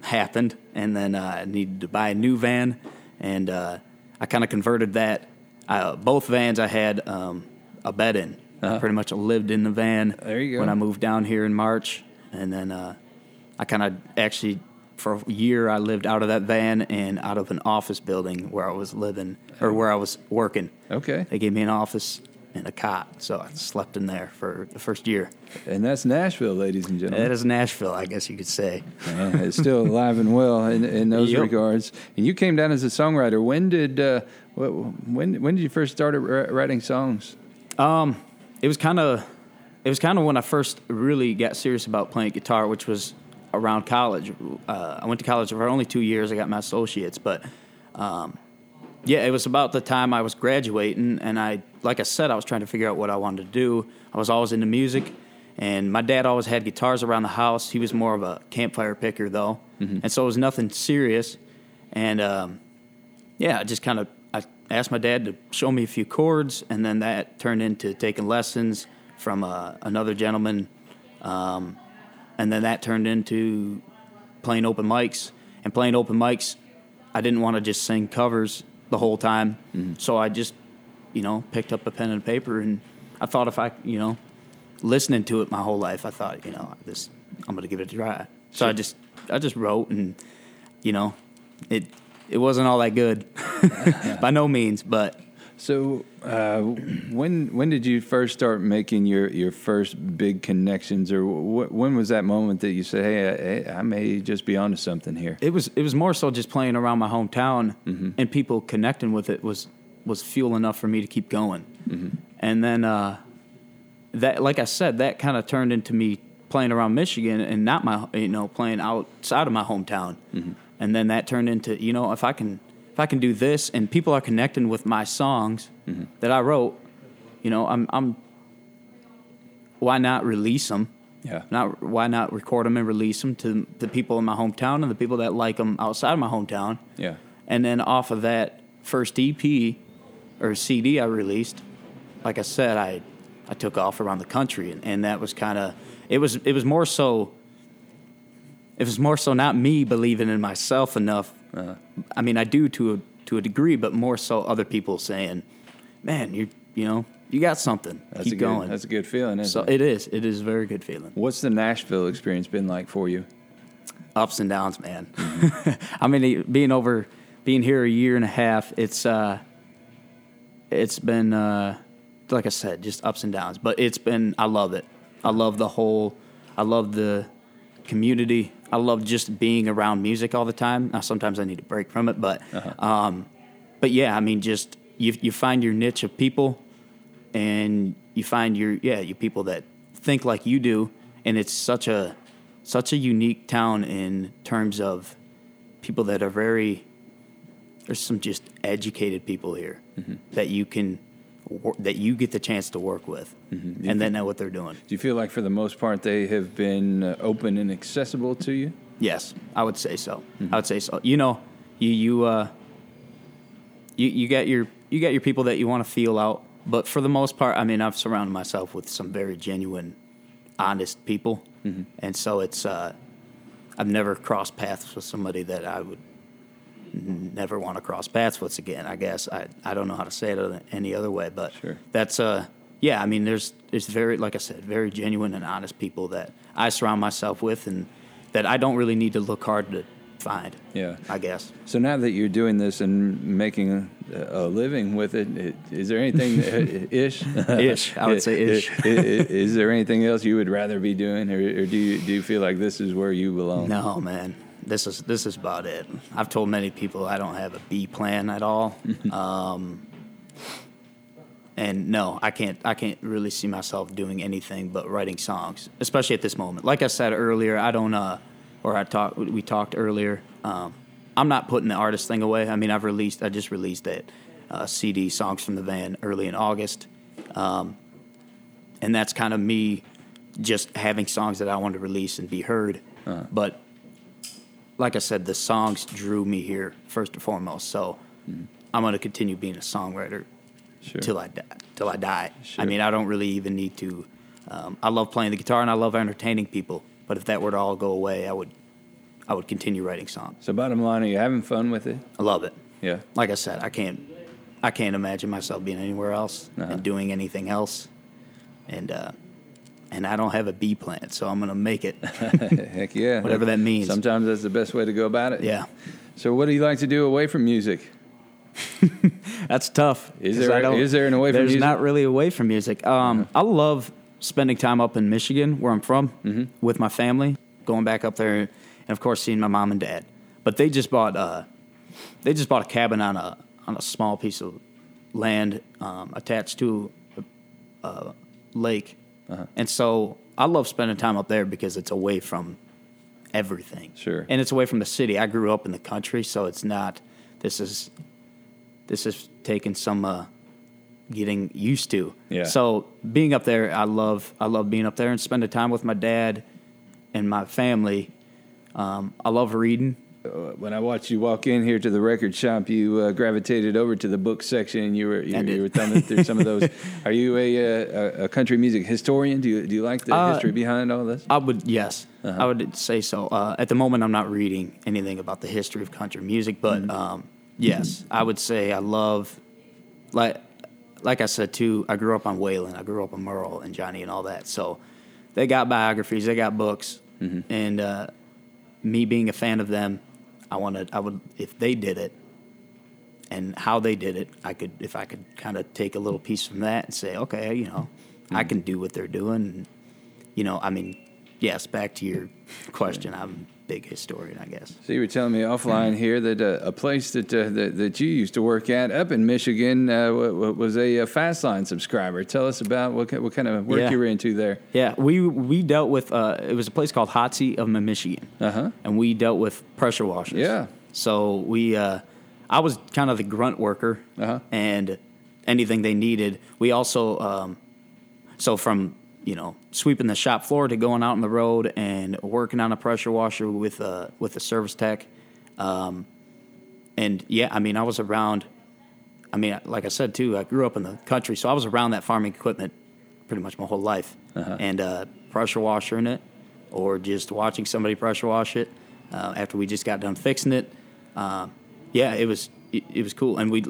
happened, and then uh, I needed to buy a new van, and uh, I kind of converted that. Uh, both vans I had um, a bed in. I pretty much lived in the van Uh-huh. There you go. when I moved down here in March, and then uh, I kind of actually for a year I lived out of that van and out of an office building where I was living or where I was working. Okay. They gave me an office and a cot, so I slept in there for the first year. And that's Nashville, ladies and gentlemen. That is Nashville, I guess you could say. Yeah, it's still alive and well in, in those Yep. regards. And you came down as a songwriter. When did uh, when when did you first start writing songs? Um, it was kind of, it was kind of when I first really got serious about playing guitar, which was around college. Uh, I went to college for only two years. I got my associates, but um, yeah, it was about the time I was graduating, and I, like I said, I was trying to figure out what I wanted to do. I was always into music, and my dad always had guitars around the house. He was more of a campfire picker, though, and so it was nothing serious. And um, yeah, I just kind of I asked my dad to show me a few chords, and then that turned into taking lessons from uh, another gentleman, um, and then that turned into playing open mics. And playing open mics, I didn't want to just sing covers the whole time, so I just you know picked up a pen and paper, and I thought if I you know listening to it my whole life, I thought you know this I'm gonna give it a try. So I just I just wrote and you know it it wasn't all that good. [LAUGHS] [LAUGHS] By no means, but So uh, when when did you first start making your, your first big connections, or wh- when was that moment that you said, "Hey, I, I may just be onto something here"? it was it was more so just playing around my hometown and people connecting with it was was fuel enough for me to keep going. And then uh, that, like I said, that kind of turned into me playing around Michigan and not my you know playing outside of my hometown. And then that turned into you know if I can if I can do this and people are connecting with my songs mm-hmm. that I wrote, you know I'm I'm why not release them? Yeah. Not why not record them and release them to the people in my hometown and the people that like them outside of my hometown. Yeah. And then off of that first EP or CD I released, like I said, I I took off around the country and, and that was kind of it was it was more so it was more so not me believing in myself enough. I mean, I do to a to a degree, but more so other people saying, "Man, you you know, you got something. That's Keep a good, going." That's a good feeling. Isn't so it? it is. It is a very good feeling. What's the Nashville experience been like for you? ups and downs, man. [LAUGHS] I mean, being over, being here a year and a half, it's uh, it's been uh, like I said, just ups and downs. But it's been, I love it. I love the whole, I love the community. I love just being around music all the time. Now, sometimes I need a break from it, but, um, but yeah, I mean, just you you find your niche of people, and you find your yeah, you people that think like you do, and it's such a such a unique town in terms of people that are very there's some just educated people here that you can that you get the chance to work with and they know what they're doing. Do you feel like, for the most part, they have been uh, open and accessible to you? yes i would say so. I would say so. You know you you uh you you got your you got your people that you want to feel out but for the most part i mean i've surrounded myself with some very genuine honest people. And so it's uh i've never crossed paths with somebody that i would never want to cross paths with again i guess i i don't know how to say it other- any other way but Sure. that's uh yeah i mean there's it's very like i said very genuine and honest people that i surround myself with and that i don't really need to look hard to find Yeah. i guess So now that you're doing this and making a, a living with it, i- is there anything uh, [LAUGHS] ish? Ish, I would say ish. I- i- Is there anything else you would rather be doing, or, or do you do you feel like this is where you belong? No, man. This is this is about it. I've told many people I don't have a B plan at all. um, and no, I can't. I can't really see myself doing anything but writing songs, especially at this moment. Like I said earlier, I don't. Uh, or I talked. We talked earlier. Um, I'm not putting the artist thing away. I mean, I've released. I just released that uh, CD, songs from the van, early in August. Um, and that's kind of me just having songs that I want to release and be heard. Uh-huh. But like I said, the songs drew me here first and foremost. So I'm going to continue being a songwriter Mm-hmm. Sure. till I die. Till I die. Sure. I mean, I don't really even need to. Um, I love playing the guitar and I love entertaining people. But if that were to all go away, I would, I would continue writing songs. So, bottom line, are you having fun with it? I love it. Yeah. Like I said, I can't, I can't imagine myself being anywhere else Uh-huh. and doing anything else. And uh, and I don't have a B plant, so I'm gonna make it. [LAUGHS] Heck yeah. Whatever that means. Sometimes that's the best way to go about it. Yeah. So, what do you like to do away from music? [LAUGHS] That's tough. Is there- is there an away from There's music? Uh-huh. not really away from music. Um, I love spending time up in Michigan, where I'm from, Mm-hmm. with my family. Going back up there, and of course seeing my mom and dad. But they just bought uh, they just bought a cabin on a on a small piece of land um, attached to a, a lake, Uh-huh. and so I love spending time up there because it's away from everything. Sure. And it's away from the city. I grew up in the country, so it's not. This is this is taking some uh, getting used to. Yeah. So being up there, I love I love being up there and spending time with my dad and my family. Um, I love reading. Uh, When I watched you walk in here to the record shop, you uh, gravitated over to the book section and you were you, you were thumbing through some of those. [LAUGHS] Are you a, uh, a, a country music historian? Do you do you like the Uh, history behind all this? I would yes, Uh-huh. I would say so. Uh, at the moment, I'm not reading anything about the history of country music, but Mm-hmm. um, yes, I would say I love like like I said too. I grew up on Waylon, I grew up on Merle and Johnny and all that. So they got biographies, they got books, Mm-hmm. and uh, me being a fan of them, I wanted I would if they did it. And how they did it, I could, if I could kind of take a little piece from that and say, okay, you know, I Mm-hmm. can do what they're doing. And, you know, I mean, yes, back to your question, I'm a big historian, I guess. So you were telling me offline here that uh, a place that, uh, that that you used to work at up in Michigan uh, w- w- was a, uh Fastline subscriber. Tell us about what what kind of work Yeah. you were into there. Yeah, we we dealt with uh, it was a place called Hotsy of Michigan, Uh-huh. and we dealt with pressure washers. Yeah. So we, uh, I was kind of the grunt worker, Uh-huh. and anything they needed. We also, um, so from you know sweeping the shop floor to going out on the road and working on a pressure washer with uh, with a service tech, um, and yeah, I mean I was around. I mean, like I said too, I grew up in the country, so I was around that farming equipment pretty much my whole life. And uh, pressure washer in it, or just watching somebody pressure wash it uh, after we just got done fixing it. Um, yeah, it was it, it was cool, and we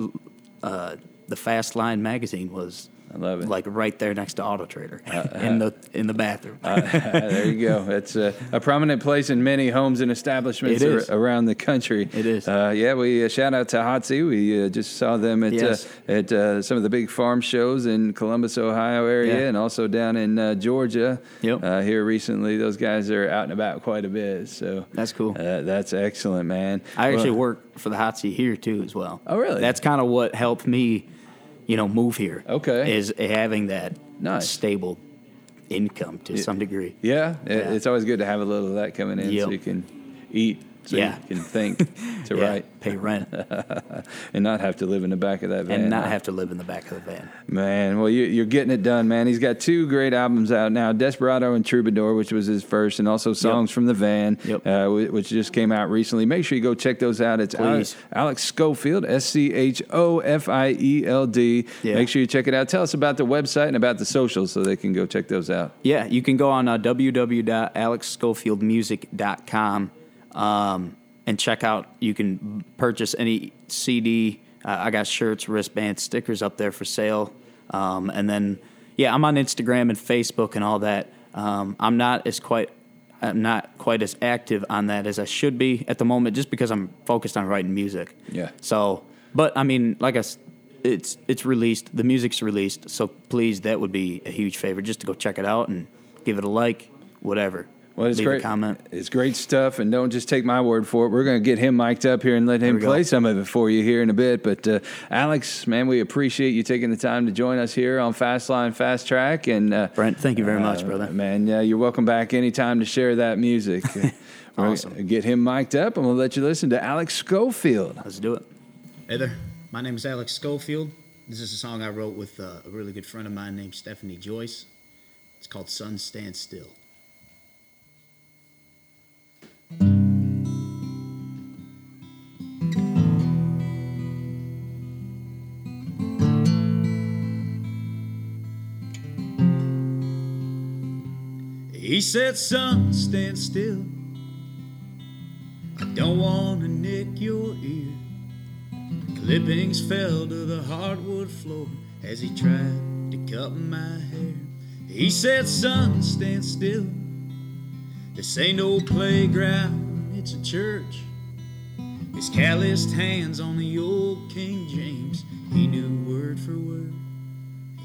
uh, the Fastline magazine was. I love it. Like right there next to Auto Trader [LAUGHS] in the in the bathroom. [LAUGHS] there you go. It's a, a prominent place in many homes and establishments ar- around the country. It is. Uh, yeah, we uh, shout out to Hotsy. We uh, just saw them at Yes. uh, at uh, some of the big farm shows in Columbus, Ohio area, Yeah. and also down in uh, Georgia. Yep. Uh, here recently, those guys are out and about quite a bit. So That's cool. Uh, that's excellent, man. I actually Well, work for the Hotsy here too, as well. Oh, really? That's kind of what helped me, you know, move here. Okay. is having that Nice. stable income to some degree. Yeah, Yeah. it's always good to have a little of that coming in, Yep. so you can eat, so Yeah. you can think [LAUGHS] to Yeah, write, pay rent, [LAUGHS] and not have to live in the back of that van. and not have to live in the back of the van. Man, well, you, you're getting it done, man. He's got two great albums out now Desperado and Troubadour, which was his first, and also Songs from the Van, Yep. uh, which just came out recently. Make sure you go check those out. It's Alex, Alex Schofield, S C H O F I E L D. Yeah. Make sure you check it out. Tell us about the website and about the socials so they can go check those out. Yeah, you can go on uh, www.alexschofieldmusic.com um, and check out. You can purchase any CD. Uh, I got shirts, wristbands, stickers up there for sale. Um, and then, yeah, I'm on Instagram and Facebook and all that. Um, I'm not as quite. I'm not quite as active on that as I should be at the moment, just because I'm focused on writing music. Yeah. So, but I mean, like I, it's it's released. The music's released. So please, that would be a huge favor, just to go check it out and give it a like, whatever. Well, it's Leave great. a comment. It's great stuff, and don't just take my word for it. We're going to get him mic'd up here and let him we go. play some of it for you here in a bit. But uh, Alex, man, we appreciate you taking the time to join us here on Fastline Fast Track. And uh, Brent, thank you very much, uh, brother. Man, yeah, you're welcome back anytime to share that music. [LAUGHS] We're Awesome. Get him mic'd up, and we'll let you listen to Alex Schofield. Let's do it. Hey there, my name is Alex Schofield. This is a song I wrote with uh, a really good friend of mine named Stephanie Joyce. It's called Sun Stand Still. He said, Son, stand still. I don't want to nick your ear. Clippings fell to the hardwood floor as he tried to cut my hair. He said, Son, stand still. This ain't no playground, it's a church. His calloused hands on the old King James, he knew word for word.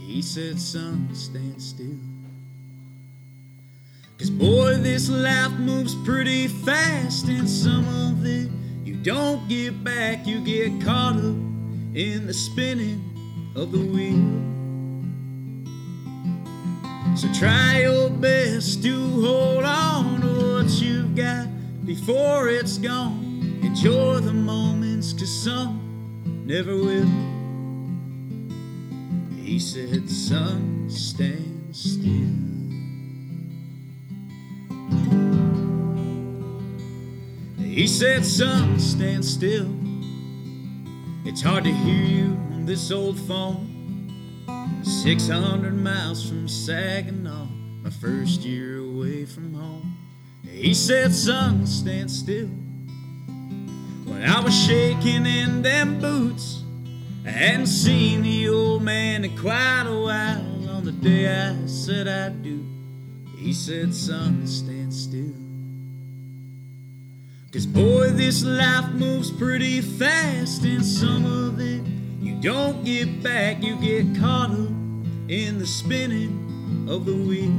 He said, Son, stand still. Cause boy, this life moves pretty fast, and some of it you don't get back. You get caught up in the spinning of the wheel. So try your best to hold on to what you've got before it's gone. Enjoy the moments, cause some never will. He said, Son, stand still. He said, Son, stand still. It's hard to hear you on this old phone. 600 miles from Saginaw, my first year away from home. He said, Son, stand still. When I was shaking in them boots, I hadn't seen the old man in quite a while. On the day I said I do, he said, Son, stand still. Cause boy, this life moves pretty fast, and some of it you don't get back. You get caught up in the spinning of the wheel.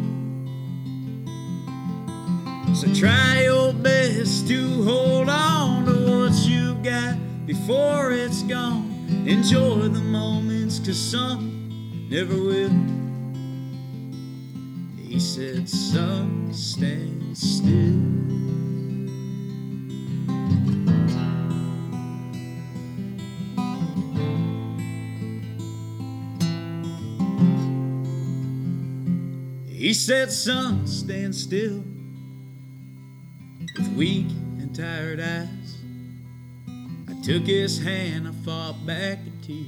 So try your best to hold on to what you've got before it's gone. Enjoy the moments, cause some never will. He said, Son, stand still. He said, Son, stand still. With weak and tired eyes, I took his hand, I fought back a tear,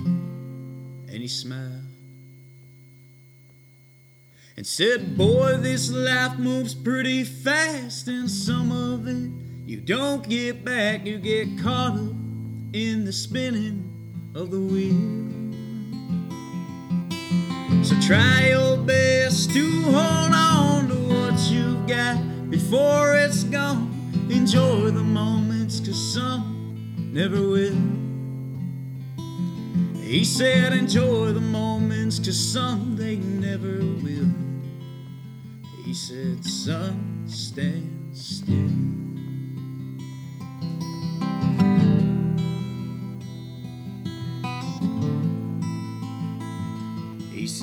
and he smiled and said, Boy, this life moves pretty fast, and some of it you don't get back. You get caught up in the spinning of the wheel. So try your best to hold on to what you've got before it's gone. Enjoy the moments, cause some never will. He said, Enjoy the moments, cause some they never will. He said, Son, stand still.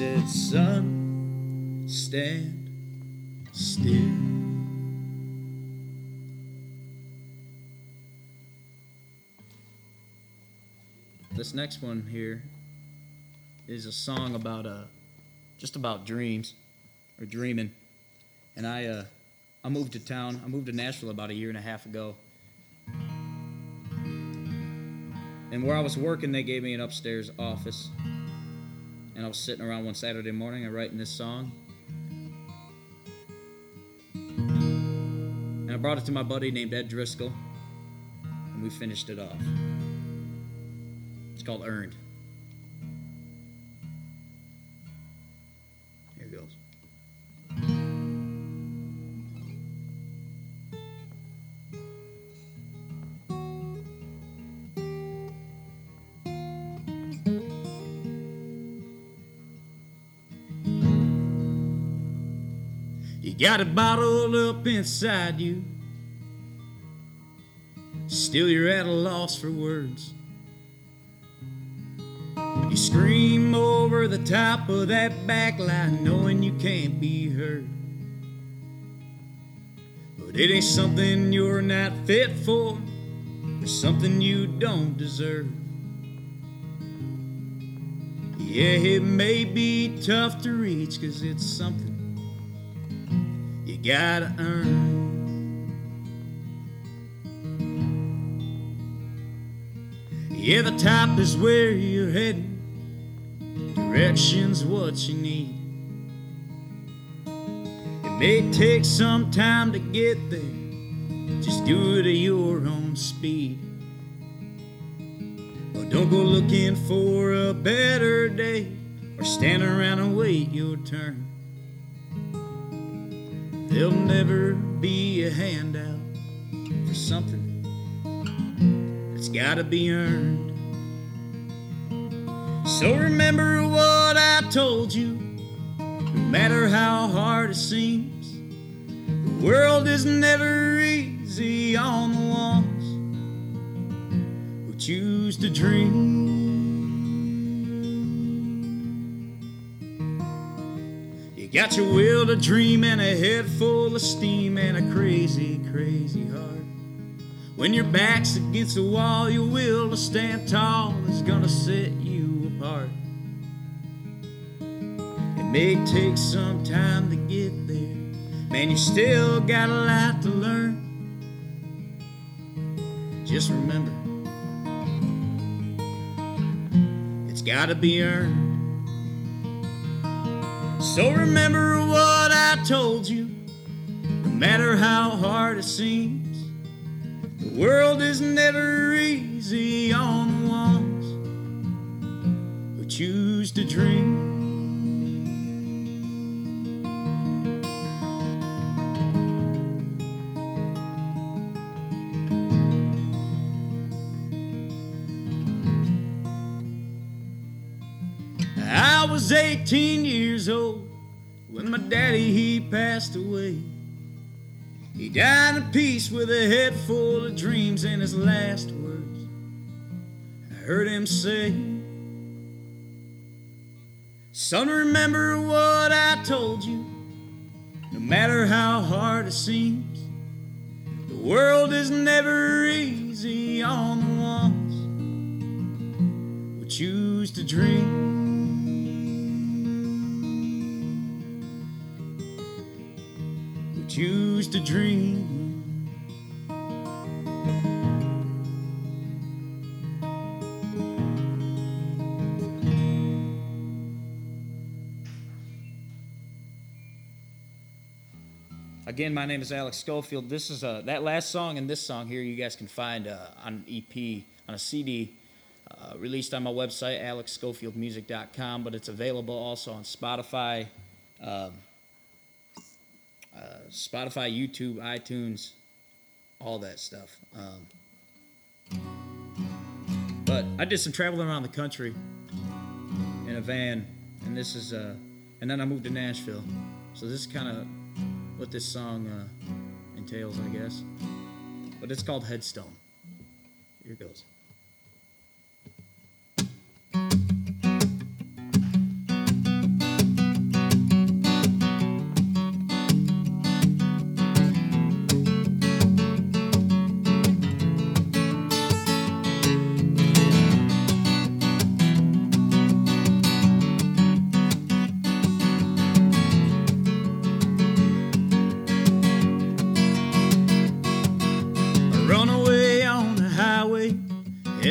Said, Son, stand still. This next one here is a song about uh, just about dreams or dreaming. And I uh, I moved to town. I moved to Nashville about a year and a half ago. And where I was working, they gave me an upstairs office. And I was sitting around one Saturday morning and writing this song. And I brought it to my buddy named Ed Driscoll. And we finished it off. It's called Earned. Got it bottled up inside you. Still, you're at a loss for words. You scream over the top of that back line, knowing you can't be heard. But it ain't something you're not fit for, or something you don't deserve. Yeah, it may be tough to reach, cause it's something gotta earn. Yeah, the top is where you're heading, direction's what you need. It may take some time to get there, just do it at your own speed. Oh, don't go looking for a better day or stand around and wait your turn. There'll never be a handout for something that's gotta be earned. So remember what I told you, no matter how hard it seems. The world is never easy on the ones who choose to dream. Got your will to dream and a head full of steam and a crazy, crazy heart. When your back's against the wall, your will to stand tall is gonna set you apart. It may take some time to get there, man, you still got a lot to learn. Just remember, it's gotta be earned. So remember what I told you, no matter how hard it seems. The world is never easy on the ones who choose to dream. Was 18 years old when my daddy he passed away. He died in peace with a head full of dreams and his last words. I heard him say, Son, remember what I told you. No matter how hard it seems, the world is never easy on the ones who choose to dream. Choose to dream. Again, my name is Alex Schofield. This is uh, that last song and this song here you guys can find uh, on an EP, on a CD, uh, released on my website, alexschofieldmusic.com, but it's available also on Spotify, um, uh, Spotify, YouTube, iTunes, all that stuff. Um, but I did some traveling around the country in a van, and this is, uh, and then I moved to Nashville. So this is kind of what this song uh, entails, I guess. But it's called Headstone. Here it goes.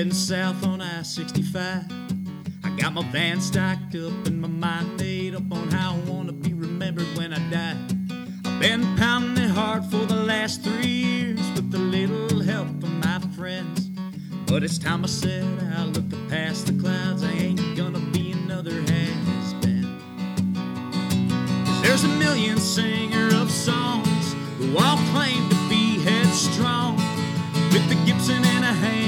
Heading south on I 65. I got my van stocked up and my mind made up on how I want to be remembered when I die. I've been pounding it hard for the last three years with a little help from my friends. But it's time I said I look past the clouds. I ain't gonna be another has been. Cause there's a million singer of songs who all claim to be headstrong. With the Gibson in a hand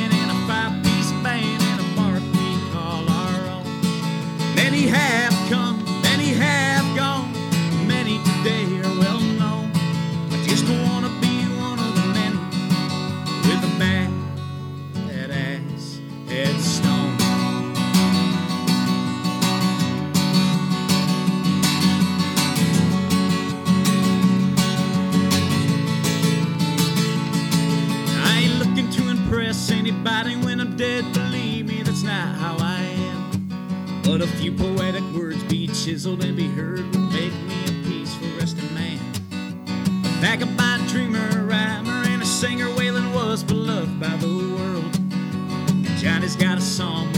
Many have A few poetic words be chiseled and be heard would make me a peaceful resting man. Back of my dreamer, rhymer, and a singer, Waylon was beloved by the world. Johnny's got a song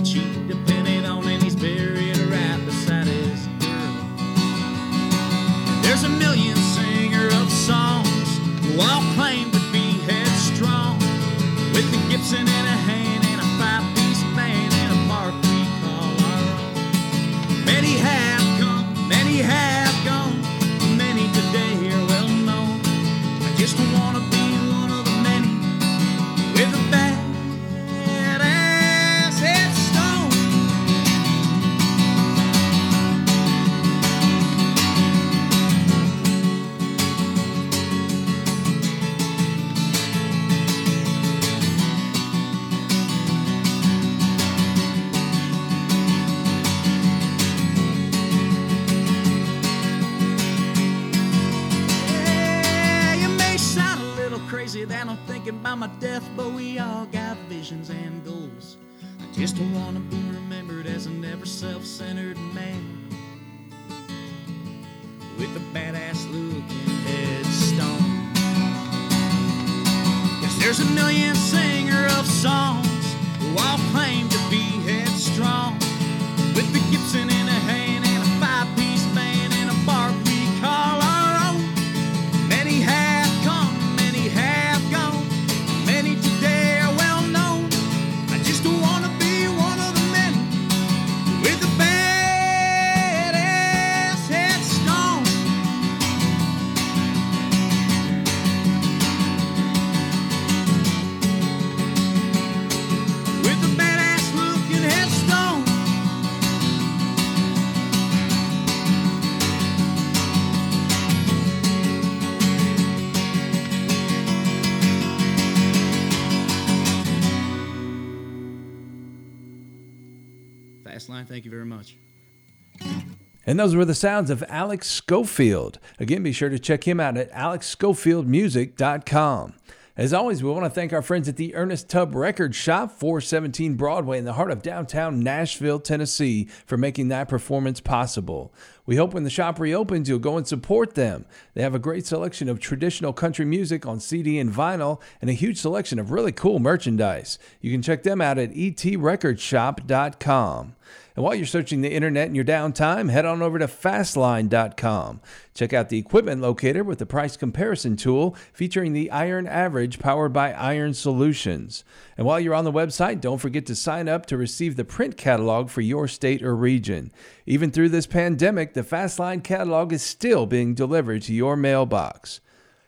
And those were the sounds of Alex Schofield. Again, be sure to check him out at alexschofieldmusic.com. As always, we want to thank our friends at the Ernest Tubb Record Shop, 417 Broadway in the heart of downtown Nashville, Tennessee, for making that performance possible. We hope when the shop reopens, you'll go and support them. They have a great selection of traditional country music on CD and vinyl, and a huge selection of really cool merchandise. You can check them out at etrecordshop.com. And while you're searching the internet in your downtime, head on over to fastline.com. Check out the equipment locator with the price comparison tool featuring the Iron Average powered by Iron Solutions. And while you're on the website, don't forget to sign up to receive the print catalog for your state or region. Even through this pandemic, the Fastline catalog is still being delivered to your mailbox.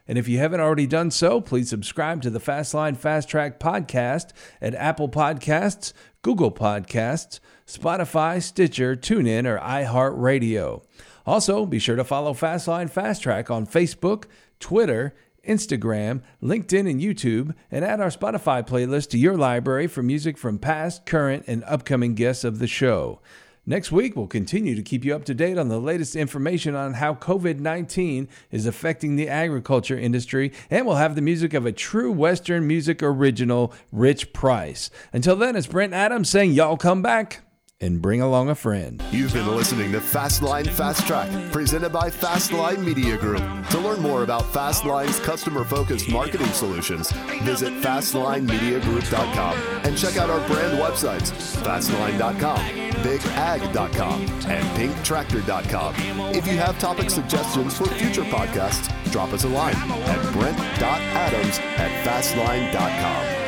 And if you haven't already done so, please subscribe to the Fastline Fast Track podcast at Apple Podcasts, Google Podcasts, Spotify, Stitcher, TuneIn, or iHeartRadio. Also, be sure to follow Fastline Fast Track on Facebook, Twitter, Instagram, LinkedIn, and YouTube, and add our Spotify playlist to your library for music from past, current, and upcoming guests of the show. Next week, we'll continue to keep you up to date on the latest information on how COVID 19 is affecting the agriculture industry, and we'll have the music of a true Western music original, Rich Price. Until then, it's Brent Adams saying, Y'all come back and bring along a friend. You've been listening to Fastline Fast Track, presented by Fastline Media Group. To learn more about Fastline's customer focused marketing solutions, visit FastlineMediaGroup.com and check out our brand websites Fastline.com, BigAg.com, and PinkTractor.com. If you have topic suggestions for future podcasts, drop us a line at Brent.Adams at Fastline.com.